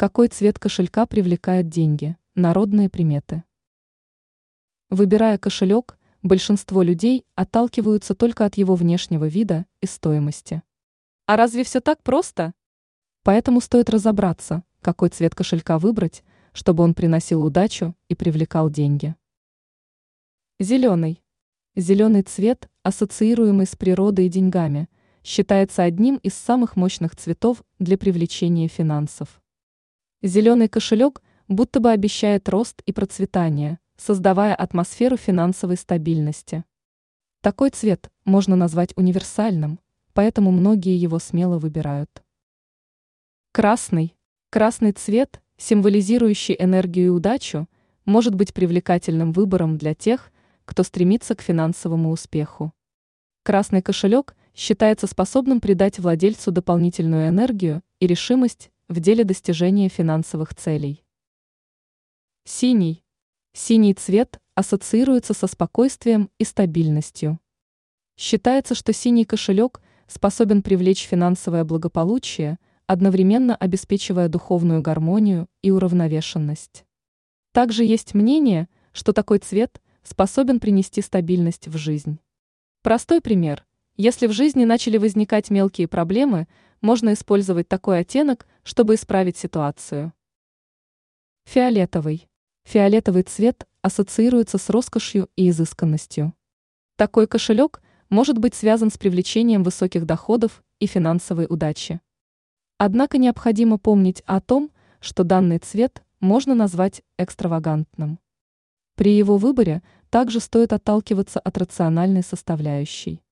Какой цвет кошелька привлекает деньги? Народные приметы. Выбирая кошелек, большинство людей отталкиваются только от его внешнего вида и стоимости. А разве все так просто? Поэтому стоит разобраться, какой цвет кошелька выбрать, чтобы он приносил удачу и привлекал деньги. Зеленый. Зеленый цвет, ассоциируемый с природой и деньгами, считается одним из самых мощных цветов для привлечения финансов. Зеленый кошелек будто бы обещает рост и процветание, создавая атмосферу финансовой стабильности. Такой цвет можно назвать универсальным, поэтому многие его смело выбирают. Красный. Красный цвет, символизирующий энергию и удачу, может быть привлекательным выбором для тех, кто стремится к финансовому успеху. Красный кошелек считается способным придать владельцу дополнительную энергию и решимость в деле достижения финансовых целей. Синий. Синий цвет ассоциируется со спокойствием и стабильностью. Считается, что синий кошелек способен привлечь финансовое благополучие, одновременно обеспечивая духовную гармонию и уравновешенность. Также есть мнение, что такой цвет способен принести стабильность в жизнь. Простой пример. Если в жизни начали возникать мелкие проблемы, можно использовать такой оттенок, чтобы исправить ситуацию. Фиолетовый. Фиолетовый цвет ассоциируется с роскошью и изысканностью. Такой кошелек может быть связан с привлечением высоких доходов и финансовой удачи. Однако необходимо помнить о том, что данный цвет можно назвать экстравагантным. При его выборе также стоит отталкиваться от рациональной составляющей.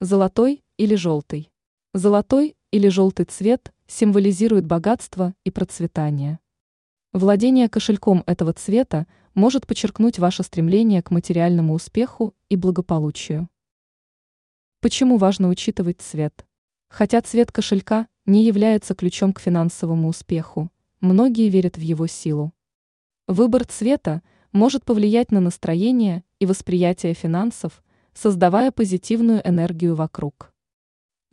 Золотой или желтый. Золотой или желтый цвет символизирует богатство и процветание. Владение кошельком этого цвета может подчеркнуть ваше стремление к материальному успеху и благополучию. Почему важно учитывать цвет? Хотя цвет кошелька не является ключом к финансовому успеху, многие верят в его силу. Выбор цвета может повлиять на настроение и восприятие финансов, создавая позитивную энергию вокруг.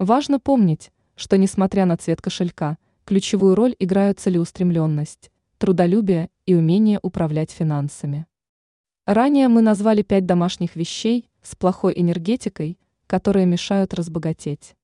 Важно помнить, что несмотря на цвет кошелька, ключевую роль играют целеустремленность, трудолюбие и умение управлять финансами. Ранее мы назвали пять домашних вещей с плохой энергетикой, которые мешают разбогатеть.